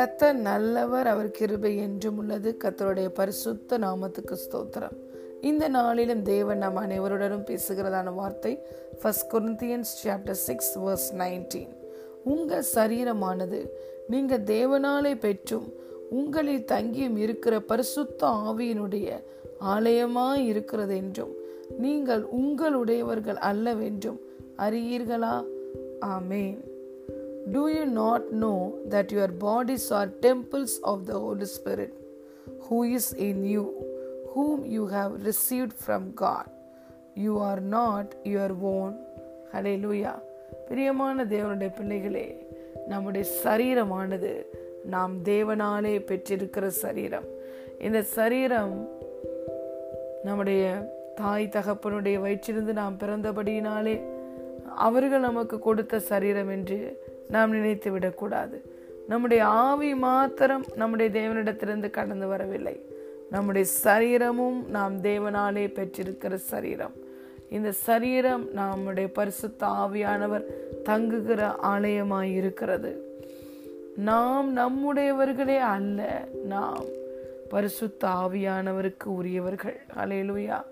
கத்த நல்லவர் அவர் கிருபை என்றும் உள்ளது. கத்தருடைய பரிசுத்த நாமத்துக்கு ஸ்தோத்திரம். இந்த நாளிலும் தேவன் நம் அனைவருடனும் பேசுகிறதான வார்த்தை first Corinthians chapter six verse nineteen உங்கள் சரீரமானது நீங்கள் தேவனாலே பெற்றும் உங்களில் தங்கியும் இருக்கிற பரிசுத்த ஆவியினுடைய ஆலயமாய் இருக்கிறது என்றும் நீங்கள் உங்களுடையவர்கள் அல்லவென்றும் அறியீர்களா? ஆமேன். Do you not know that your bodies are temples of the Holy Spirit, who is in you, whom you have received from God? You are not your own. Hallelujah. பிரியமான தேவனுடைய பிள்ளைகளே நம்முடைய சரீரமானது நாம் தேவனாலே பெற்றிருக்கிற சரீரம் இந்த சரீரம் நம்முடைய தாய் தகப்பனுடைய வயிற்றிலிருந்து நாம் பிறந்தபடியினாலே அவர்கள் நமக்கு கொடுத்த சரீரம் என்று நாம் நினைத்து விடக்கூடாது. நம்முடைய ஆவி மாத்திரம் நம்முடைய தேவனிடத்திலிருந்து கடந்து வரவில்லை. நம்முடைய சரீரமும் நாம் தேவனாலே பெற்றிருக்கிற சரீரம். இந்த சரீரம் நம்முடைய பரிசுத்த ஆவியானவர் தங்குகிற ஆலயமாய் இருக்கிறது நாம் நம்முடையவர்களே அல்ல நாம் பரிசுத்த ஆவியானவருக்கு உரியவர்கள். அலையலுயா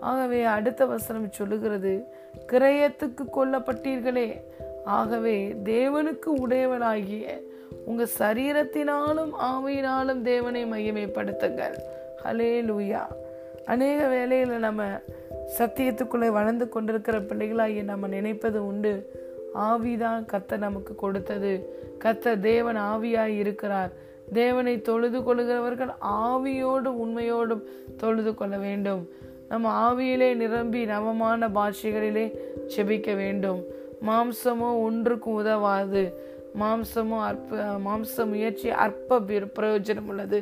ஆகவே அடுத்த வசனம் சொல்லுகிறது கிரயத்துக்கு கொல்லப்பட்டீர்களே ஆகவே தேவனுக்கு உடையவனாகிய உங்க சரீரத்தினாலும் ஆவியினாலும் தேவனை மையமைப்படுத்துங்கள் ஹலே லூயா அநேக வேலையில் நம்ம சத்தியத்துக்குள்ளே வளர்ந்து கொண்டிருக்கிற பிள்ளைகளாகிய நம்ம நினைப்பது உண்டு. ஆவிதான் கத்த நமக்கு கொடுத்தது. கத்த தேவன் ஆவியாய் இருக்கிறார். தேவனை தொழுது கொள்கிறவர்கள் ஆவியோடும் உண்மையோடும் தொழுது கொள்ள வேண்டும். நம்ம ஆவியிலே நிரம்பி நவமான பாஷைகளிலே செபிக்க வேண்டும். மாம்சமோ ஒன்றுக்கும் உதவாது. மாம்சமோ அற்ப மாம்ச முயற்சி அற்ப பிரயோஜனம் உள்ளது.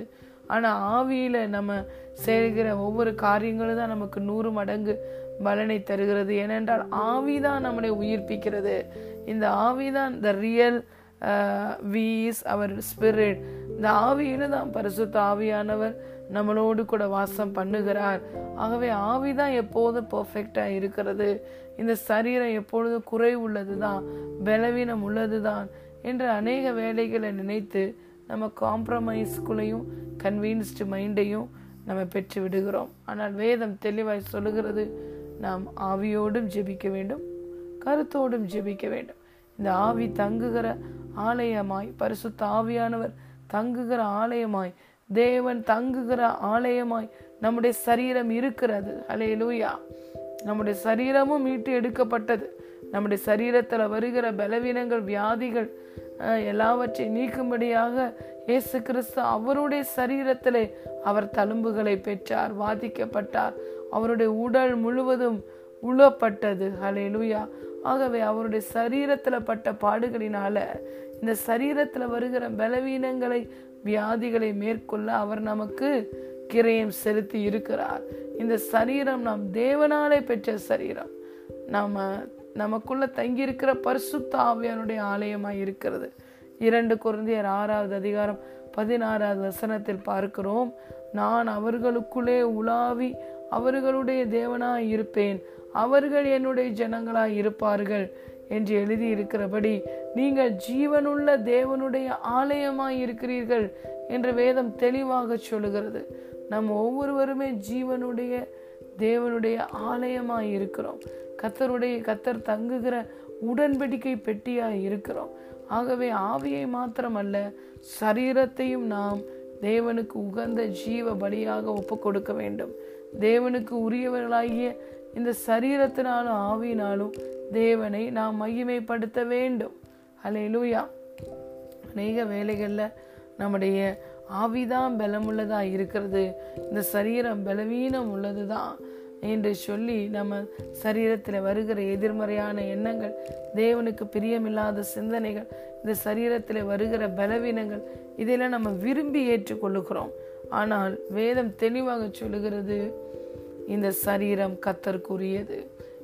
ஆனால் ஆவியில் நம்ம செய்கிற ஒவ்வொரு காரியங்களும் தான் நமக்கு நூறு மடங்கு பலனை தருகிறது. ஏனென்றால் ஆவி தான் நம்மளை உயிர்ப்பிக்கிறது. இந்த ஆவிதான் the real we is our spirit இந்த ஆவியில தான் பரிசுத்த ஆவியானவர் நம்மளோடு கூட வாசம் பண்ணுகிறார். ஆகவே ஆவி தான் எப்போதும் பர்ஃபெக்டாக இருக்கிறது. இந்த சரீரம் எப்பொழுதும் குறை உள்ளது தான் பலவீனம் உள்ளது தான் என்று அநேக வேலைகளை நினைத்து நம்ம காம்ப்ரமைஸ்குள்ளையும் கன்வீன்ஸ்டு மைண்டையும் நம்ம பெற்று விடுகிறோம். ஆனால் வேதம் தெளிவாய் சொல்லுகிறது நாம் ஆவியோடும் ஜெபிக்க வேண்டும் கருத்தோடும் ஜெபிக்க வேண்டும். இந்த ஆவி தங்குகிற ஆலயமாய் பரிசுத்த ஆவியானவர் தங்குகிற ஆலயமாய் தேவன் தங்குகிற ஆலயமாய் நம்முடைய சரீரம் இருக்கிறது. அலையலூயா நம்முடைய சரீரமும் மீட்டு எடுக்கப்பட்டது. நம்முடைய சரீரத்தில் வருகிற பலவீனங்கள் வியாதிகள் எல்லாவற்றை நீக்கும்படியாக இயேசு கிறிஸ்து அவருடைய சரீரத்திலே அவர் தழும்புகளை பெற்றார் வாதிக்கப்பட்டார். அவருடைய உடல் முழுவதும் உழப்பட்டது. ஹலே லூயா ஆகவே அவருடைய சரீரத்தில் பட்ட பாடுகளினால இந்த சரீரத்தில் வருகிற பலவீனங்களை வியாதிகளை மேற்கொள்ள அவர் நமக்கு கிரயம் செலுத்தி இருக்கிறார். இந்த சரீரம் நாம் தேவனாலே பெற்ற சரீரம். நம்ம நமக்குள்ள தங்கியிருக்கிற பரிசுத்த ஆவியானுடைய ஆலயமாக இருக்கிறது. இரண்டு குழந்தையர் ஆறாவது அதிகாரம் பதினாறாவது வசனத்தில் பார்க்கிறோம். நான் அவர்களுக்குள்ளே உலாவி அவர்களுடைய தேவனாய் இருப்பேன். அவர்கள் என்னுடைய ஜனங்களாய் இருப்பார்கள். என்று எழுதியிருக்கிறபடி நீங்கள் ஜீவனுள்ள தேவனுடைய ஆலயமாய் இருக்கிறீர்கள் என்று வேதம் தெளிவாக சொல்லுகிறது. நம்ம ஒவ்வொருவருமே ஜீவனுடைய தேவனுடைய ஆலயமாய் இருக்கிறோம். கத்தருடைய கத்தர் தங்குகிற உடன்படிக்கை பெட்டியாய் இருக்கிறோம். ஆகவே ஆவியை மாத்திரமல்ல சரீரத்தையும் நாம் தேவனுக்கு உகந்த ஜீவ பலியாக ஒப்பு கொடுக்க வேண்டும். தேவனுக்கு உரியவர்களாகிய இந்த சரீரத்தினாலும் ஆவியினாலும் தேவனை நாம் மகிமைப்படுத்த வேண்டும். அலை லூயா அநேக வேலைகளில் நம்முடைய ஆவிதான் பலமுள்ளதாக இருக்கிறது. இந்த சரீரம் பலவீனம் உள்ளது தான் என்று சொல்லி நம்ம சரீரத்தில் வருகிற எதிர்மறையான எண்ணங்கள் தேவனுக்கு பிரியமில்லாத சிந்தனைகள் இந்த சரீரத்தில் வருகிற பலவீனங்கள் இதெல்லாம் நம்ம விரும்பி ஏற்றுக்கொள்ளுகிறோம். ஆனால் வேதம் தெளிவாக சொல்லுகிறது இந்த சரீரம் கத்தற்குரியது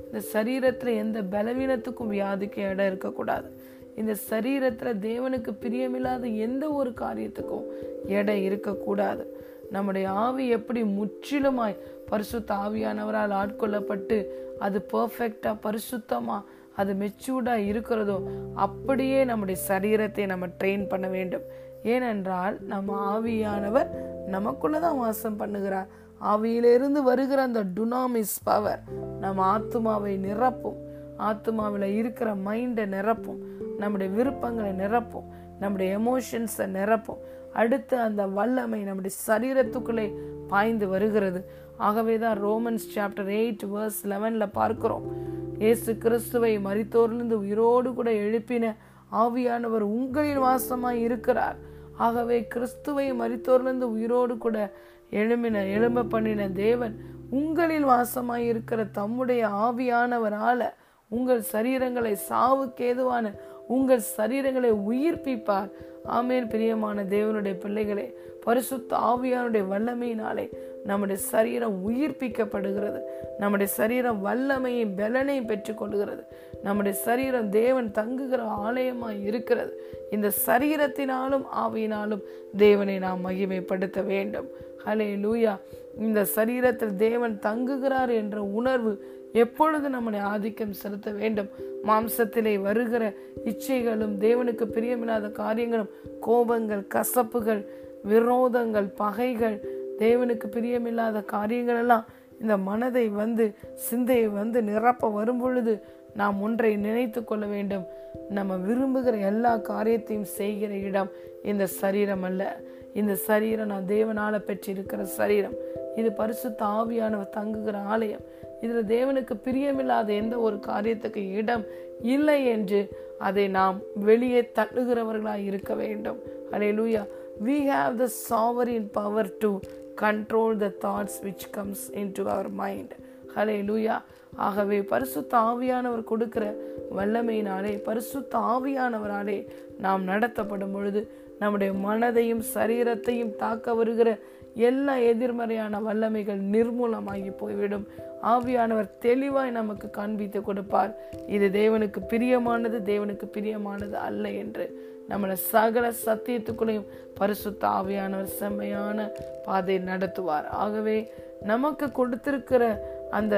இந்த சரீரத்தில் எந்த பலவீனத்துக்கும் வியாதிக்கும் இடம் இருக்கக்கூடாது. இந்த சரீரத்தில் தேவனுக்கு பிரியமில்லாத எந்த ஒரு காரியத்துக்கும் எடை இருக்கக்கூடாது. நம்முடைய ஆவி எப்படி முற்றிலுமாய் பரிசுத்த ஆவியானவரால் ஆட்கொள்ளப்பட்டு அது பர்ஃபெக்டாக பரிசுத்தமாக அது மெச்சூர்டாக இருக்கிறதோ அப்படியே நம்முடைய சரீரத்தை நம்ம ட்ரெயின் பண்ண வேண்டும். ஏனென்றால் நம்ம ஆவியானவர் நமக்குள்ளே தான் வாசம் பண்ணுகிறார். அவையிலிருந்து வருகிற அந்த டுனாமிஸ் பவர் நம்ம ஆத்மாவை நிரப்பும். ஆத்மாவில் இருக்கிற மைண்டை நிரப்பும். நம்முடைய விருப்பங்களை நிரப்பும். நம்முடைய எமோஷன்ஸை நிரப்பும். அடுத்து அந்த வல்லமை நம்முடைய சரீரத்துக்குள்ளே பாய்ந்து வருகிறது. ஆகவே தான் ரோமன்ஸ் சாப்டர் எயிட் வேர்ஸ் லெவனில் பார்க்கிறோம். இயேசு கிறிஸ்துவை மரித்தோரிலிருந்து உயிரோடு கூட எழுப்பின ஆவியானவர் உங்களின் வாசமாய் இருக்கிறார். ஆகவே கிறிஸ்துவை மரித்தோரிலிருந்து உயிரோடு கூட எழும்பின எழும்ப பண்ணின தேவன் உங்களில் வாசமாய் இருக்கிற தம்முடைய ஆவியானவரால உங்கள் சரீரங்களை சாவுக்கேதுவான உங்கள் சரீரங்களை உயிர்ப்பிப்பார். ஆமேன். பிரியமான தேவனுடைய பிள்ளைகளே பரிசுத்த ஆவியானுடைய வல்லமையினாலே நம்முடைய சரீரம் உயிர்ப்பிக்கப்படுகிறது. நம்முடைய சரீரம் வல்லமையும் பலனையும் பெற்றுக்கொள்கிறது. நம்முடைய சரீரம் தேவன் தங்குகிற ஆலயமாக இருக்கிறது. இந்த சரீரத்தினாலும் ஆவியினாலும் தேவனை நாம் மகிமைப்படுத்த வேண்டும். ஹலே லூயா இந்த சரீரத்தில் தேவன் தங்குகிறார் என்ற உணர்வு எப்பொழுது நம்மளை ஆதிக்கம் செலுத்த வேண்டும்? மாம்சத்திலே வருகிற இச்சைகளும் தேவனுக்கு பிரியமில்லாத காரியங்களும் கோபங்கள் கசப்புகள் விரோதங்கள் பகைகள் தேவனுக்கு பிரியமில்லாத காரியங்களெல்லாம் இந்த மனதை வந்து சிந்தையை வந்து நிரப்ப வரும் பொழுது நாம் ஒன்றை நினைத்து கொள்ள வேண்டும். நம்ம விரும்புகிற எல்லா காரியத்தையும் செய்கிற இடம் இந்த சரீரம் அல்ல. இந்த சரீரம் நான் தேவனால பெற்றிருக்கிற சரீரம். இது பரிசுத்த ஆவியானவர் தங்குகிற ஆலயம். இதில் தேவனுக்கு பிரியமில்லாத எந்த ஒரு காரியத்துக்கு இடம் இல்லை என்று அதை நாம் வெளியே தள்ளுகிறவர்களாக இருக்க வேண்டும். Hallelujah we have the sovereign power to control the thoughts which comes into our mind hallelujah ஆகவே பரிசுத்த ஆவியானவர் கொடுக்கிற வல்லமையினாலே பரிசுத்த ஆவியானவராலே நாம் நடத்தப்படும் பொழுது நம்முடைய மனதையும் சரீரத்தையும் தாக்க வருகிற எல்லா எதிர்மறையான வல்லமைகள் நிர்மூலமாகி போய்விடும். ஆவியானவர் தெளிவாய் நமக்கு காண்பித்து கொடுப்பார். இது தேவனுக்கு பிரியமானது தேவனுக்கு பிரியமானது அல்ல என்று. நம்மளை சகல சத்தியத்துக்குள்ளேயும் பரிசுத்த ஆவியானவர் செம்மையான பாதை நடத்துவார். ஆகவே நமக்கு கொடுத்திருக்கிற அந்த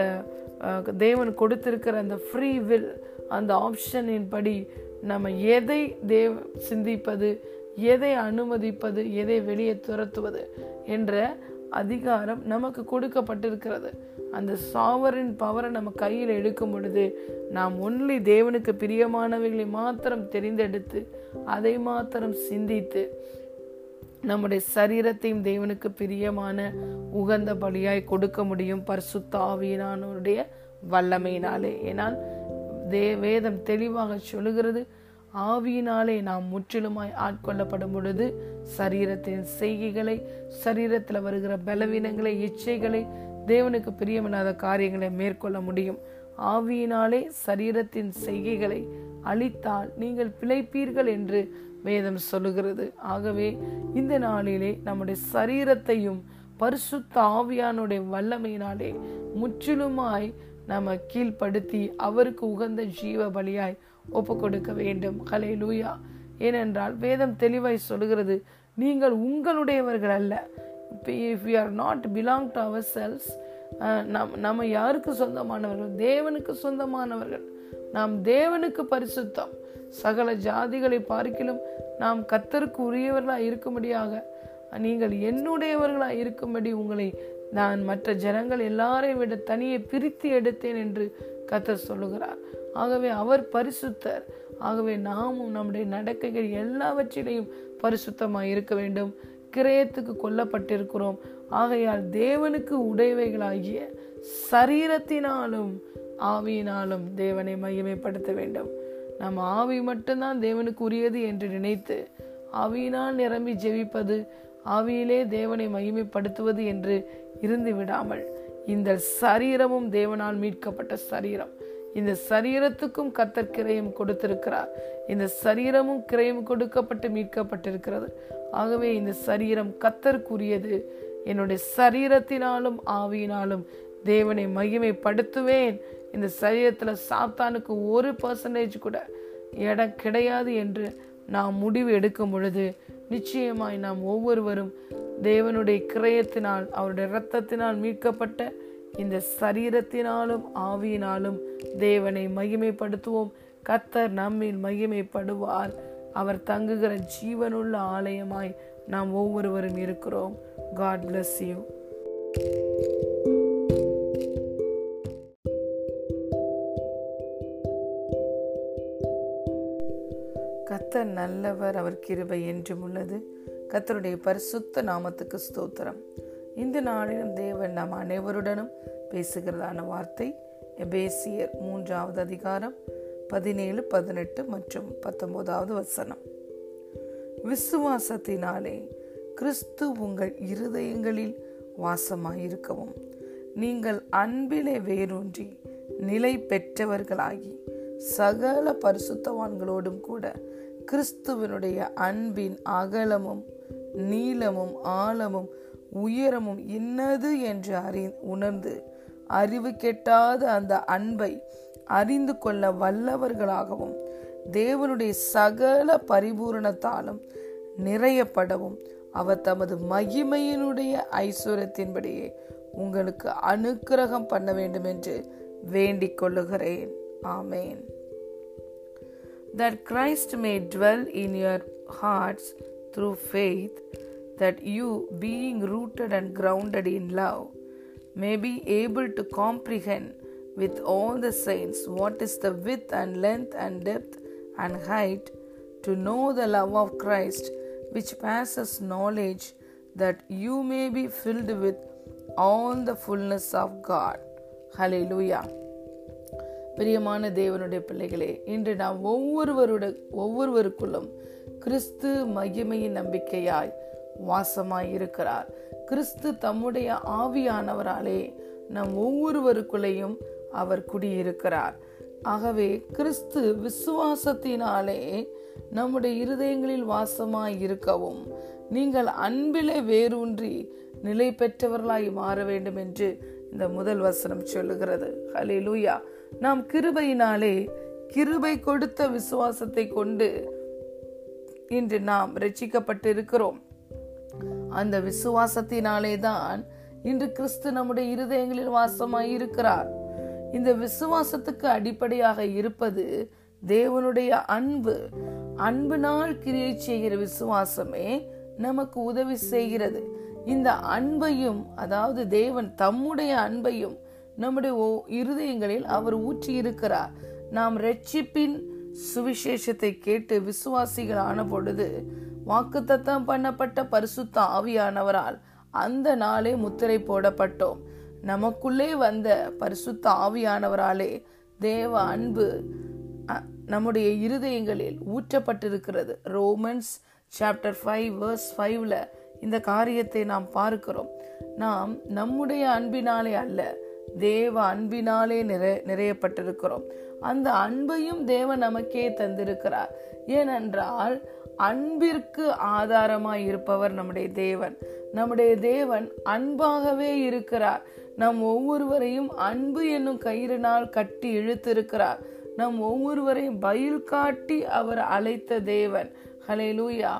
தேவன் கொடுத்திருக்கிற அந்த ஃப்ரீ வில் அந்த ஆப்ஷனின் படி நம்ம எதை தேவ சிந்திப்பது எதை அனுமதிப்பது எதை வெளியே துரத்துவது என்ற அதிகாரம் நமக்கு கொடுக்கப்பட்டிருக்கிறது. அந்த சாவரின் பவரை நம்ம கையில் எடுக்கும் பொழுது நாம் ஒன்லி தேவனுக்கு பிரியமானவைகளை மாத்திரம் தெரிந்தெடுத்து அதை மாத்திரம் சிந்தித்து நம்முடைய சரீரத்தையும் தேவனுக்கு பிரியமான உகந்த பலியாய் கொடுக்க முடியும் பரிசுத்தாவியனானுடைய வல்லமையினாலே. ஏனால் தே வேதம் தெளிவாக சொல்லுகிறது ஆவியினாலே நாம் முற்றிலுமாய் ஆட்கொள்ளப்படும் பொழுது சரீரத்தின் செய்கைகளை சரீரத்தில் வருகிற பலவீனங்களை இச்சைகளை தேவனுக்கு பிரியமில்லாத காரியங்களை மேற்கொள்ள முடியும். ஆவியினாலே சரீரத்தின் செய்கைகளை அழித்தால் நீங்கள் பிழைப்பீர்கள் என்று வேதம் சொல்லுகிறது. ஆகவே இந்த நாளிலே நம்முடைய சரீரத்தையும் பரிசுத்த ஆவியானுடைய வல்லமையினாலே முற்றிலுமாய் நம்ம கீழ்ப்படுத்தி அவருக்கு உகந்த ஜீவ பலியாய் ஒப்பு கொடுக்க வேண்டும். ஹலே லூயா ஏனென்றால் வேதம் தெளிவாய் சொல்லுகிறது நீங்கள் உங்களுடையவர்கள் அல்ல. If you are not belong to ourselves நம் நம்ம யாருக்கு சொந்தமானவர்கள்? தேவனுக்கு சொந்தமானவர்கள். நாம் தேவனுக்கு பரிசுத்தம். சகல ஜாதிகளை பார்க்கிலும் நாம் கத்தருக்கு உரியவர்களாக இருக்கும்படியாக நீங்கள் என்னுடையவர்களாக இருக்கும்படி உங்களை நான் மற்ற ஜனங்கள் எல்லாரையும் விட தனியே பிரித்து எடுத்தேன் என்று கத்தர் சொல்லுகிறார். ஆகவே அவர் பரிசுத்தர். ஆகவே நாமும் நம்முடைய நடக்கைகள் எல்லாவற்றிலையும் பரிசுத்தமாக இருக்க வேண்டும். கிரயத்துக்கு கொல்லப்பட்டிருக்கிறோம். ஆகையால் தேவனுக்கு உடையவைகளாகிய சரீரத்தினாலும் ஆவியினாலும் தேவனை மையமைப்படுத்த வேண்டும். நம் ஆவி மட்டும்தான் தேவனுக்கு உரியது என்று நினைத்து ஆவியினால் நிரம்பி ஜெபிப்பது ஆவியிலே தேவனை மகிமைப்படுத்துவது என்று இருந்து விடாமல் இந்த சரீரமும் தேவனால் மீட்கப்பட்ட சரீரம். இந்த சரீரத்துக்கும் கத்தர் கிரையும் கொடுத்திருக்கிறார். இந்த சரீரமும் கிரயம் கொடுக்கப்பட்டு மீட்கப்பட்டிருக்கிறது. ஆகவே இந்த சரீரம் கத்தர்க்குரியது. என்னுடைய சரீரத்தினாலும் ஆவியினாலும் தேவனை மகிமைப்படுத்துவேன். இந்த சரீரத்தில் சாத்தானுக்கு ஒரு பர்சன்டேஜ் கூட இடம் கிடையாது என்று நாம் முடிவு எடுக்கும் பொழுது நிச்சயமாய் நாம் ஒவ்வொருவரும் தேவனுடைய கிரயத்தினால் அவருடைய இரத்தத்தினால் மீட்கப்பட்ட இந்த சரீரத்தினாலும் ஆவியினாலும் தேவனை மகிமைப்படுத்துவோம். கத்தர் நம்மில் மகிமைப்படுவார். அவர் தங்குகிற ஜீவனுள்ள ஆலயமாய் நாம் ஒவ்வொருவரும் இருக்கிறோம். காட் பிளஸ் யூ கத்தர் நல்லவர் அவர் கிருபை என்றும் உள்ளது. கத்தருடைய பரிசுத்த நாமத்துக்கு ஸ்தோத்திரம். இந்த நாளிலும் தேவன் நம் அனைவருடனும் பேசுகிறதான வார்த்தை எபேசியர் மூன்றாவது அதிகாரம் பதினேழு பதினெட்டு மற்றும் பத்தொன்பதாவது வசனம். விசுவாசத்தினாலே கிறிஸ்து உங்கள் இருதயங்களில் வாசமாயிருக்கவும் நீங்கள் அன்பிலே வேரூன்றி நிலை பெற்றவர்களாகி சகல பரிசுத்தவான்களோடும் கூட கிறிஸ்துவனுடைய அன்பின் அகலமும் நீளமும் ஆழமும் உயரமும் இன்னது என்று அறி உணர்ந்து அறிவு கெட்டாத அந்த அன்பை அறிந்து கொள்ள வல்லவர்களாகவும் தேவனுடைய சகல பரிபூரணத்தாலும் நிறையப்படவும் அவர் தமது மகிமையினுடைய ஐஸ்வர்யத்தின்படியே உங்களுக்கு அனுக்கிரகம் பண்ண வேண்டும் என்று வேண்டிக் கொள்ளுகிறேன். Amen. That Christ may dwell in your hearts through faith that you, being rooted and grounded in love, may be able to comprehend with all the saints what is the width and length and depth and height, to know the love of Christ, which passes knowledge, that you may be filled with all the fullness of God. Hallelujah. பிரியமான தேவனுடைய பிள்ளைகளே இன்று நாம் ஒவ்வொருவருட ஒவ்வொருவருக்குள்ளும் கிறிஸ்து மகிமையின் நம்பிக்கையாய் வாசமாய் இருக்கிறார். கிறிஸ்து தம்முடைய ஆவியானவராலே நம் ஒவ்வொருவருக்குள்ளேயும் அவர் குடியிருக்கிறார். ஆகவே கிறிஸ்து விசுவாசத்தினாலே நம்முடைய இருதயங்களில் வாசமாய் இருக்கவும் நீங்கள் அன்பிலே வேரூன்றி நிலை பெற்றவர்களாய் மாற வேண்டும் என்று இந்த முதல் வசனம் சொல்லுகிறது. ஹலே லூயா நாம் கிருபையினாலே கிருபை கொடுத்த விசுவாசத்தை கொண்டு இன்று நாம் ரட்சிக்கப்பட்டு இருக்கிறோம் அந்த விசுவாசத்தினாலே தான் இன்று கிறிஸ்து நம்முடைய இருதயங்களில் வாசமாய் இருக்கிறார். இந்த விசுவாசத்துக்கு அடிப்படையாக இருப்பது தேவனுடைய அன்பு. அன்பினால் கிரியை செய்கிற விசுவாசமே நமக்கு உதவி செய்கிறது. இந்த அன்பையும் அதாவது தேவன் தம்முடைய அன்பையும் நம்முடைய இருதயங்களில் அவர் ஊற்றி இருக்கிறார். நாம் ரட்சிப்பின் சுவிசேஷத்தை கேட்டு விசுவாசிகள் ஆன பொழுது வாக்குத்தத்தம் பண்ணப்பட்ட பரிசுத்த ஆவியானவரால் அந்த நாளே முத்திரை போடப்பட்டோம். நமக்குள்ளே வந்த பரிசுத்த ஆவியானவராலே தேவ அன்பு நம்முடைய இருதயங்களில் ஊற்றப்பட்டிருக்கிறது. ரோமன்ஸ் சாப்டர் ஃபைவ் வேர்ஸ் ஃபைவ்ல இந்த காரியத்தை நாம் பார்க்கிறோம். நாம் நம்முடைய அன்பினாலே அல்ல தேவ அன்பினாலே நிறை நிறையப்பட்டிருக்கிறோம். அந்த அன்பையும் தேவன் நமக்கே தந்திருக்கிறார். ஏனென்றால் அன்பிற்கு ஆதாரமாய் இருப்பவர் நம்முடைய தேவன். நம்முடைய தேவன் அன்பாகவே இருக்கிறார். நம் ஒவ்வொருவரையும் அன்பு என்னும் கயிறினால் கட்டி இழுத்திருக்கிறார். நம் ஒவ்வொருவரையும் பயில் காட்டி அவர் அழைத்த தேவன். ஹலே லூயா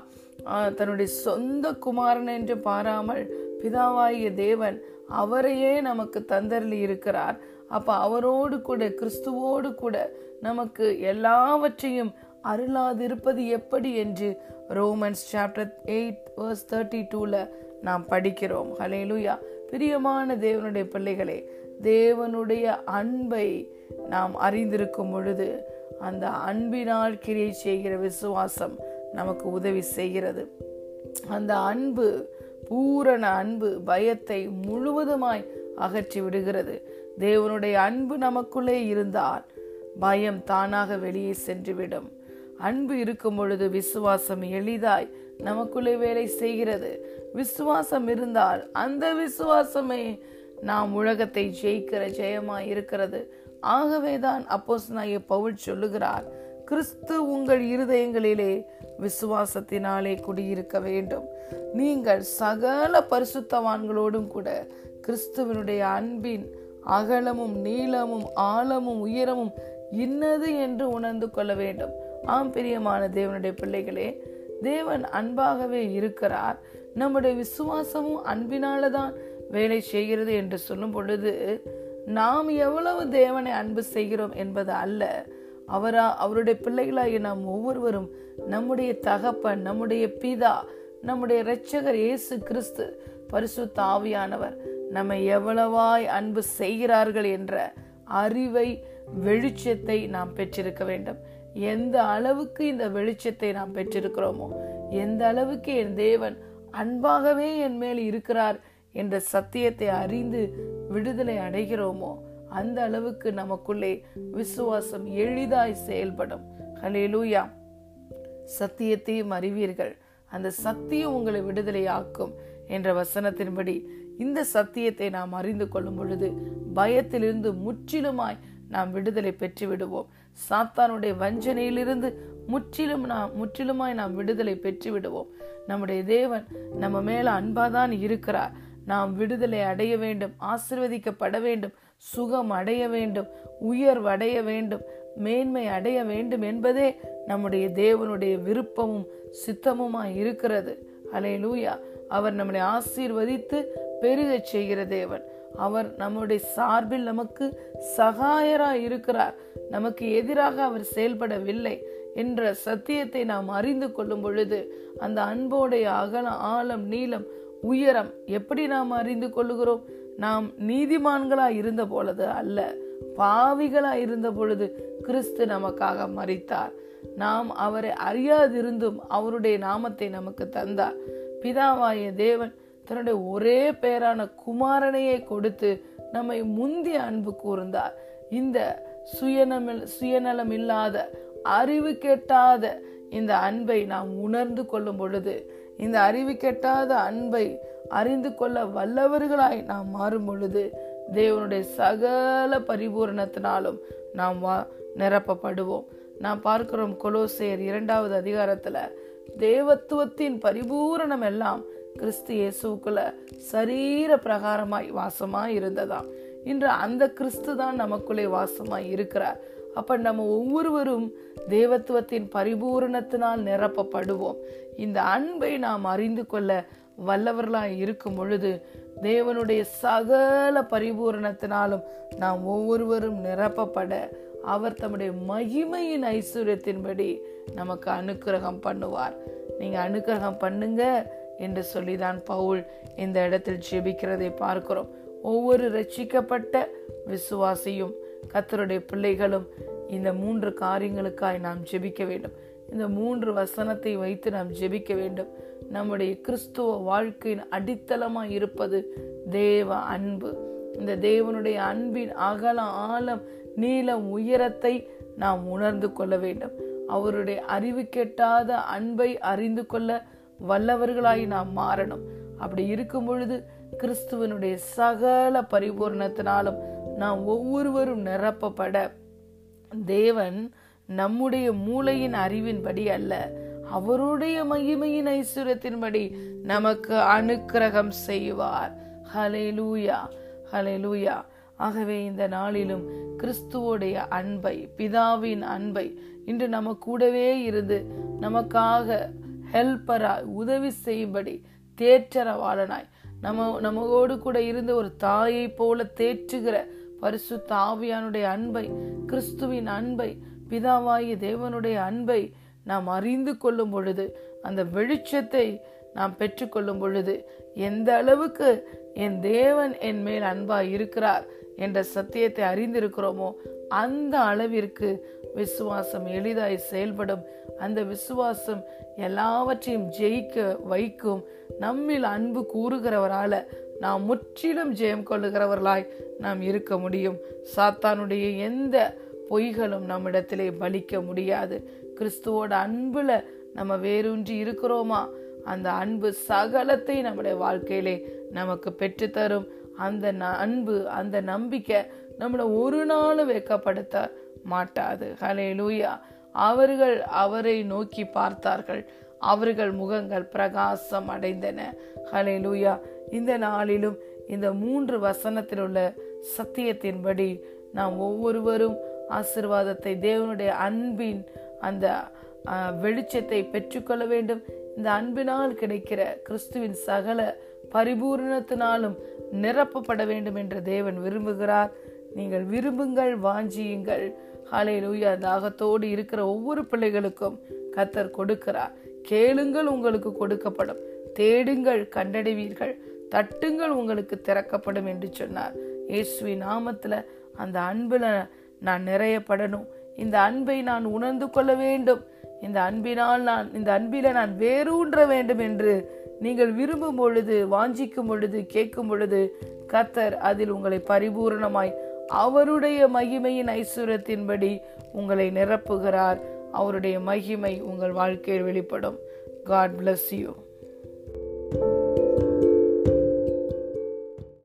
தன்னுடைய சொந்த குமாரன் என்று பாராமல் பிதாவாகிய தேவன் அவரையே நமக்கு தந்தரலி இருக்கிறார். அப்ப அவரோடு கூட கிறிஸ்துவோடு கூட நமக்கு எல்லாவற்றையும் அருளாதிருப்பது எப்படி என்று Romans chapter eight verse thirty டூவில் நாம் படிக்கிறோம். ஹலேலுயா பிரியமான தேவனுடைய பிள்ளைகளே தேவனுடைய அன்பை நாம் அறிந்திருக்கும் பொழுது அந்த அன்பினால் கிரியை செய்கிற விசுவாசம் நமக்கு உதவி செய்கிறது. அந்த அன்பு பூரண அன்பு பயத்தை முழுவதுமாய் அகற்றி விடுகிறது. தேவனுடைய அன்பு நமக்குள்ளே இருந்தால் பயம் தானாக வெளியே சென்றுவிடும். அன்பு இருக்கும் பொழுது விசுவாசம் எளிதாய் நமக்குள்ளே வேலை செய்கிறது. விசுவாசம் இருந்தால் அந்த விசுவாசமே நாம் உலகத்தை ஜெயிக்கிற ஜெயமாய் இருக்கிறது. ஆகவேதான் அப்போஸ் நாய பவுல் சொல்லுகிறார் கிறிஸ்து உங்கள் இருதயங்களிலே விசுவாசத்தினாலே குடியிருக்க வேண்டும். நீங்கள் சகல பரிசுத்தவான்களோடும் கூட கிறிஸ்துவனுடைய அன்பின் அகலமும் நீளமும் ஆழமும் உயரமும் இன்னது என்று உணர்ந்து கொள்ள வேண்டும். ஆம் பிரியமான தேவனுடைய பிள்ளைகளே தேவன் அன்பாகவே இருக்கிறார். நம்முடைய விசுவாசமும் அன்பினால தான் வேலை செய்கிறது என்று சொல்லும் பொழுது நாம் எவ்வளவு தேவனை அன்பு செய்கிறோம் என்பது அல்ல. அவரா அவருடைய பிள்ளைகளாகிய நாம் ஒவ்வொருவரும் நம்முடைய தகப்பன் நம்முடைய பிதா நம்முடைய இரட்சகர் இயேசு கிறிஸ்து பரிசு தாவியானவர் நம்மை எவ்வளவாய் அன்பு செய்கிறார்கள் என்ற அறிவை வெளிச்சத்தை நாம் பெற்றிருக்க வேண்டும். எந்த அளவுக்கு இந்த வெளிச்சத்தை நாம் பெற்றிருக்கிறோமோ எந்த அளவுக்கு என் தேவன் அன்பாகவே என் மேல் இருக்கிறார் என்ற சத்தியத்தை அறிந்து விடுதலை அடைகிறோமோ அந்த அளவுக்கு நமக்குள்ளே விசுவாசம் எளிதாய் செயல்படும். ஹலேலூயா சத்தியத்தையும் அறிவீர்கள். அந்த சத்தியம் உங்களை விடுதலையாக்கும் என்ற வசனத்தின்படி இந்த சத்தியத்தை நாம் அறிந்து கொள்ளும் பொழுது பயத்திலிருந்து முற்றிலுமாய் நாம் விடுதலை பெற்று விடுவோம் சாத்தானுடைய வஞ்சனையிலிருந்து முற்றிலும் நாம் முற்றிலுமாய் நாம் விடுதலை பெற்று விடுவோம் நம்முடைய தேவன் நம்ம மேல அன்பாதான் இருக்கிறார். நாம் விடுதலை அடைய வேண்டும் ஆசிர்வதிக்கப்பட வேண்டும் சுகம் அடைய வேண்டும் உயர்வு அடைய வேண்டும் மேன்மை அடைய வேண்டும் என்பதே நம்முடைய தேவனுடைய விருப்பமும் சித்தமுமாய் இருக்கிறது. அலே லூயா அவர் நம்மளை ஆசீர்வதித்து பெருகச் செய்கிற தேவன். அவர் நம்முடைய சார்பில் நமக்கு சகாயராய் இருக்கிறார். நமக்கு எதிராக அவர் செயல்படவில்லை என்ற சத்தியத்தை நாம் அறிந்து கொள்ளும் பொழுது அந்த அன்போடைய அகலம் ஆழம் நீளம் உயரம் எப்படி நாம் அறிந்து கொள்ளுகிறோம்? நாம் நீதிமான்களாக இருந்த பொழுது அல்ல பாவிகளாக இருந்த பொழுது கிறிஸ்து நமக்காக மறித்தார் நாம் அவரை அறியாதிருந்தும் அவருடைய நாமத்தை நமக்கு தந்தார். பிதாவாய தேவன் தன்னுடைய ஒரே பேரான குமாரனையே கொடுத்து நம்மை முந்திய அன்பு கூர்ந்தார். இந்த சுயநலம் சுயநலம் இல்லாத அறிவு கெட்டாத இந்த அன்பை நாம் உணர்ந்து கொள்ளும் பொழுது இந்த அறிவு கெட்டாத அன்பை அறிந்து கொள்ள வல்லவர்களாய் நாம் மாறும் பொழுது தேவனுடைய சகல பரிபூரணத்தினாலும் நாம் வா நிரப்பப்படுவோம். நாம் பார்க்கிறோம் கொலோசேர் இரண்டாவது அதிகாரத்துல தேவத்துவத்தின் பரிபூரணம் எல்லாம் கிறிஸ்து இயேசுக்குள்ள சரீர பிரகாரமாய் வாசமாய் இருந்ததாம். இன்று அந்த கிறிஸ்து தான் நமக்குள்ளே வாசமாய் இருக்கிறார். அப்ப நம்ம ஒவ்வொருவரும் தேவத்துவத்தின் பரிபூரணத்தினால் நிரப்பப்படுவோம். இந்த அன்பை நாம் அறிந்து கொள்ள வல்லவர்களாய் இருக்கும் பொழுது தேவனுடைய சகல பரிபூரணத்தினாலும் நாம் ஒவ்வொருவரும் நிரப்பப்பட அவர் தம்முடைய மகிமையின் ஐஸ்வர்யத்தின்படி நமக்கு அனுக்கிரகம் பண்ணுவார். நீங்க அனுக்கிரகம் பண்ணுங்க. என்று சொல்லிதான் பவுல் இந்த இடத்தில் ஜெபிக்கிறதை பார்க்கிறோம். ஒவ்வொரு ரட்சிக்கப்பட்ட விசுவாசியும் கத்தருடைய பிள்ளைகளும் இந்த மூன்று காரியங்களுக்காய் நாம் ஜெபிக்க வேண்டும். இந்த மூன்று வசனத்தை வைத்து நாம் ஜெபிக்க வேண்டும். நம்முடைய கிறிஸ்துவ வாழ்க்கையின் அடித்தளமாய் இருப்பது தேவ அன்பு. இந்த தேவனுடைய அன்பின் அகலம் ஆழம் நீளம் உயரத்தை நாம் உணர்ந்து கொள்ள வேண்டும். அவருடைய அறிவு கெட்டாத அன்பை அறிந்து கொள்ள வல்லவர்களாய் நாம் மாறணும். அப்படி இருக்கும் பொழுது கிறிஸ்துவனுடைய சகல பரிபூர்ணத்தினாலும் நாம் ஒவ்வொருவரும் நிரப்பப்பட. தேவன் நம்முடைய மூளையின் அறிவின்படி அல்ல. அவருடைய மகிமையின் ஐஸ்வர்யத்தின்படி நமக்கு அனுக்கிரகம் செய்வார். ஹலே லூயா ஹலே லூயா ஆகவே இந்த நாளிலும் கிறிஸ்துவோடைய அன்பை பிதாவின் அன்பை இன்று நம்ம கூடவே இருந்து நமக்காக ஹெல்ப்பரா உதவி செய்யும்படி தேற்றரவாளனாய். நம்ம நம்மோடு கூட இருந்த ஒரு தாயை போல தேற்றுகிற பரிசு தாவியானுடைய அன்பை கிறிஸ்துவின் அன்பை பிதாவாகிய தேவனுடைய அன்பை நாம் அறிந்து கொள்ளும் பொழுது அந்த வெளிச்சத்தை நாம் பெற்றுக்கொள்ளும் பொழுது எந்த அளவுக்கு என் தேவன் என் மேல் அன்பாய் இருக்கிறார் என்ற சத்தியத்தை அறிந்திருக்கிறோமோ அந்த அளவிற்கு விசுவாசம் எளிதாய் செயல்படும். அந்த விசுவாசம் எல்லாவற்றையும் ஜெயிக்க வைக்கும். நம்மில் அன்பு கூறுகிறவரால நாம் முற்றிலும் ஜெயம் கொள்ளுகிறவர்களாய் நாம் இருக்க முடியும். சாத்தானுடைய எந்த பொய்களும் நம்மிடத்திலே பலிக்க முடியாது. கிறிஸ்துவோட அன்புல நம்ம வேரூன்றி இருக்கிறோமா? அந்த அன்பு சகலத்தை நம்முடைய வாழ்க்கையிலே நமக்கு பெற்றுத்தரும். அந்த அன்பு அந்த நம்பிக்கை நம்மளை ஒரு நாளும் வெக்கப்படுத்த மாட்டாது. ஹலே லூயா அவர்கள் அவரை நோக்கி பார்த்தார்கள். அவர்கள் முகங்கள் பிரகாசம் அடைந்தன. ஹலே லூயா இந்த நாளிலும் இந்த மூன்று வசனத்தில் உள்ள சத்தியத்தின்படி நாம் ஒவ்வொருவரும் ஆசிர்வாதத்தை தேவனுடைய அன்பின் அந்த வெளிச்சத்தை பெற்றுக்கொள்ள வேண்டும். இந்த அன்பினால் கிடைக்கிற கிறிஸ்துவின் சகல பரிபூர்ணத்தினாலும் நிரப்பப்பட வேண்டும் என்று தேவன் விரும்புகிறார். நீங்கள் விரும்புங்கள் வாஞ்சியுங்கள். ஹalleluya தாகத்தோடு இருக்கிற ஒவ்வொரு பிள்ளைகளுக்கும் கத்தர் கொடுக்கிறார். கேளுங்கள் உங்களுக்கு கொடுக்கப்படும். தேடுங்கள் கண்டடைவீர்கள். தட்டுங்கள் உங்களுக்கு திறக்கப்படும் என்று சொன்னார். இயேசுவி நாமத்தில் அந்த அன்புல நான் நிறையப்படணும். இந்த அன்பை நான் உணர்ந்து கொள்ள வேண்டும். இந்த அன்பினால் நான் இந்த அன்பில நான் வேரூன்ற வேண்டும் என்று நீங்கள் விரும்பும் பொழுது வாஞ்சிக்கும் பொழுது கேட்கும் பொழுது கத்தர் அதில் உங்களை பரிபூரணமாய் அவருடைய மகிமையின் ஐஸ்வர்யத்தின்படி உங்களை நிரப்புகிறார். அவருடைய மகிமை உங்கள் வாழ்க்கையில் வெளிப்படும். God bless you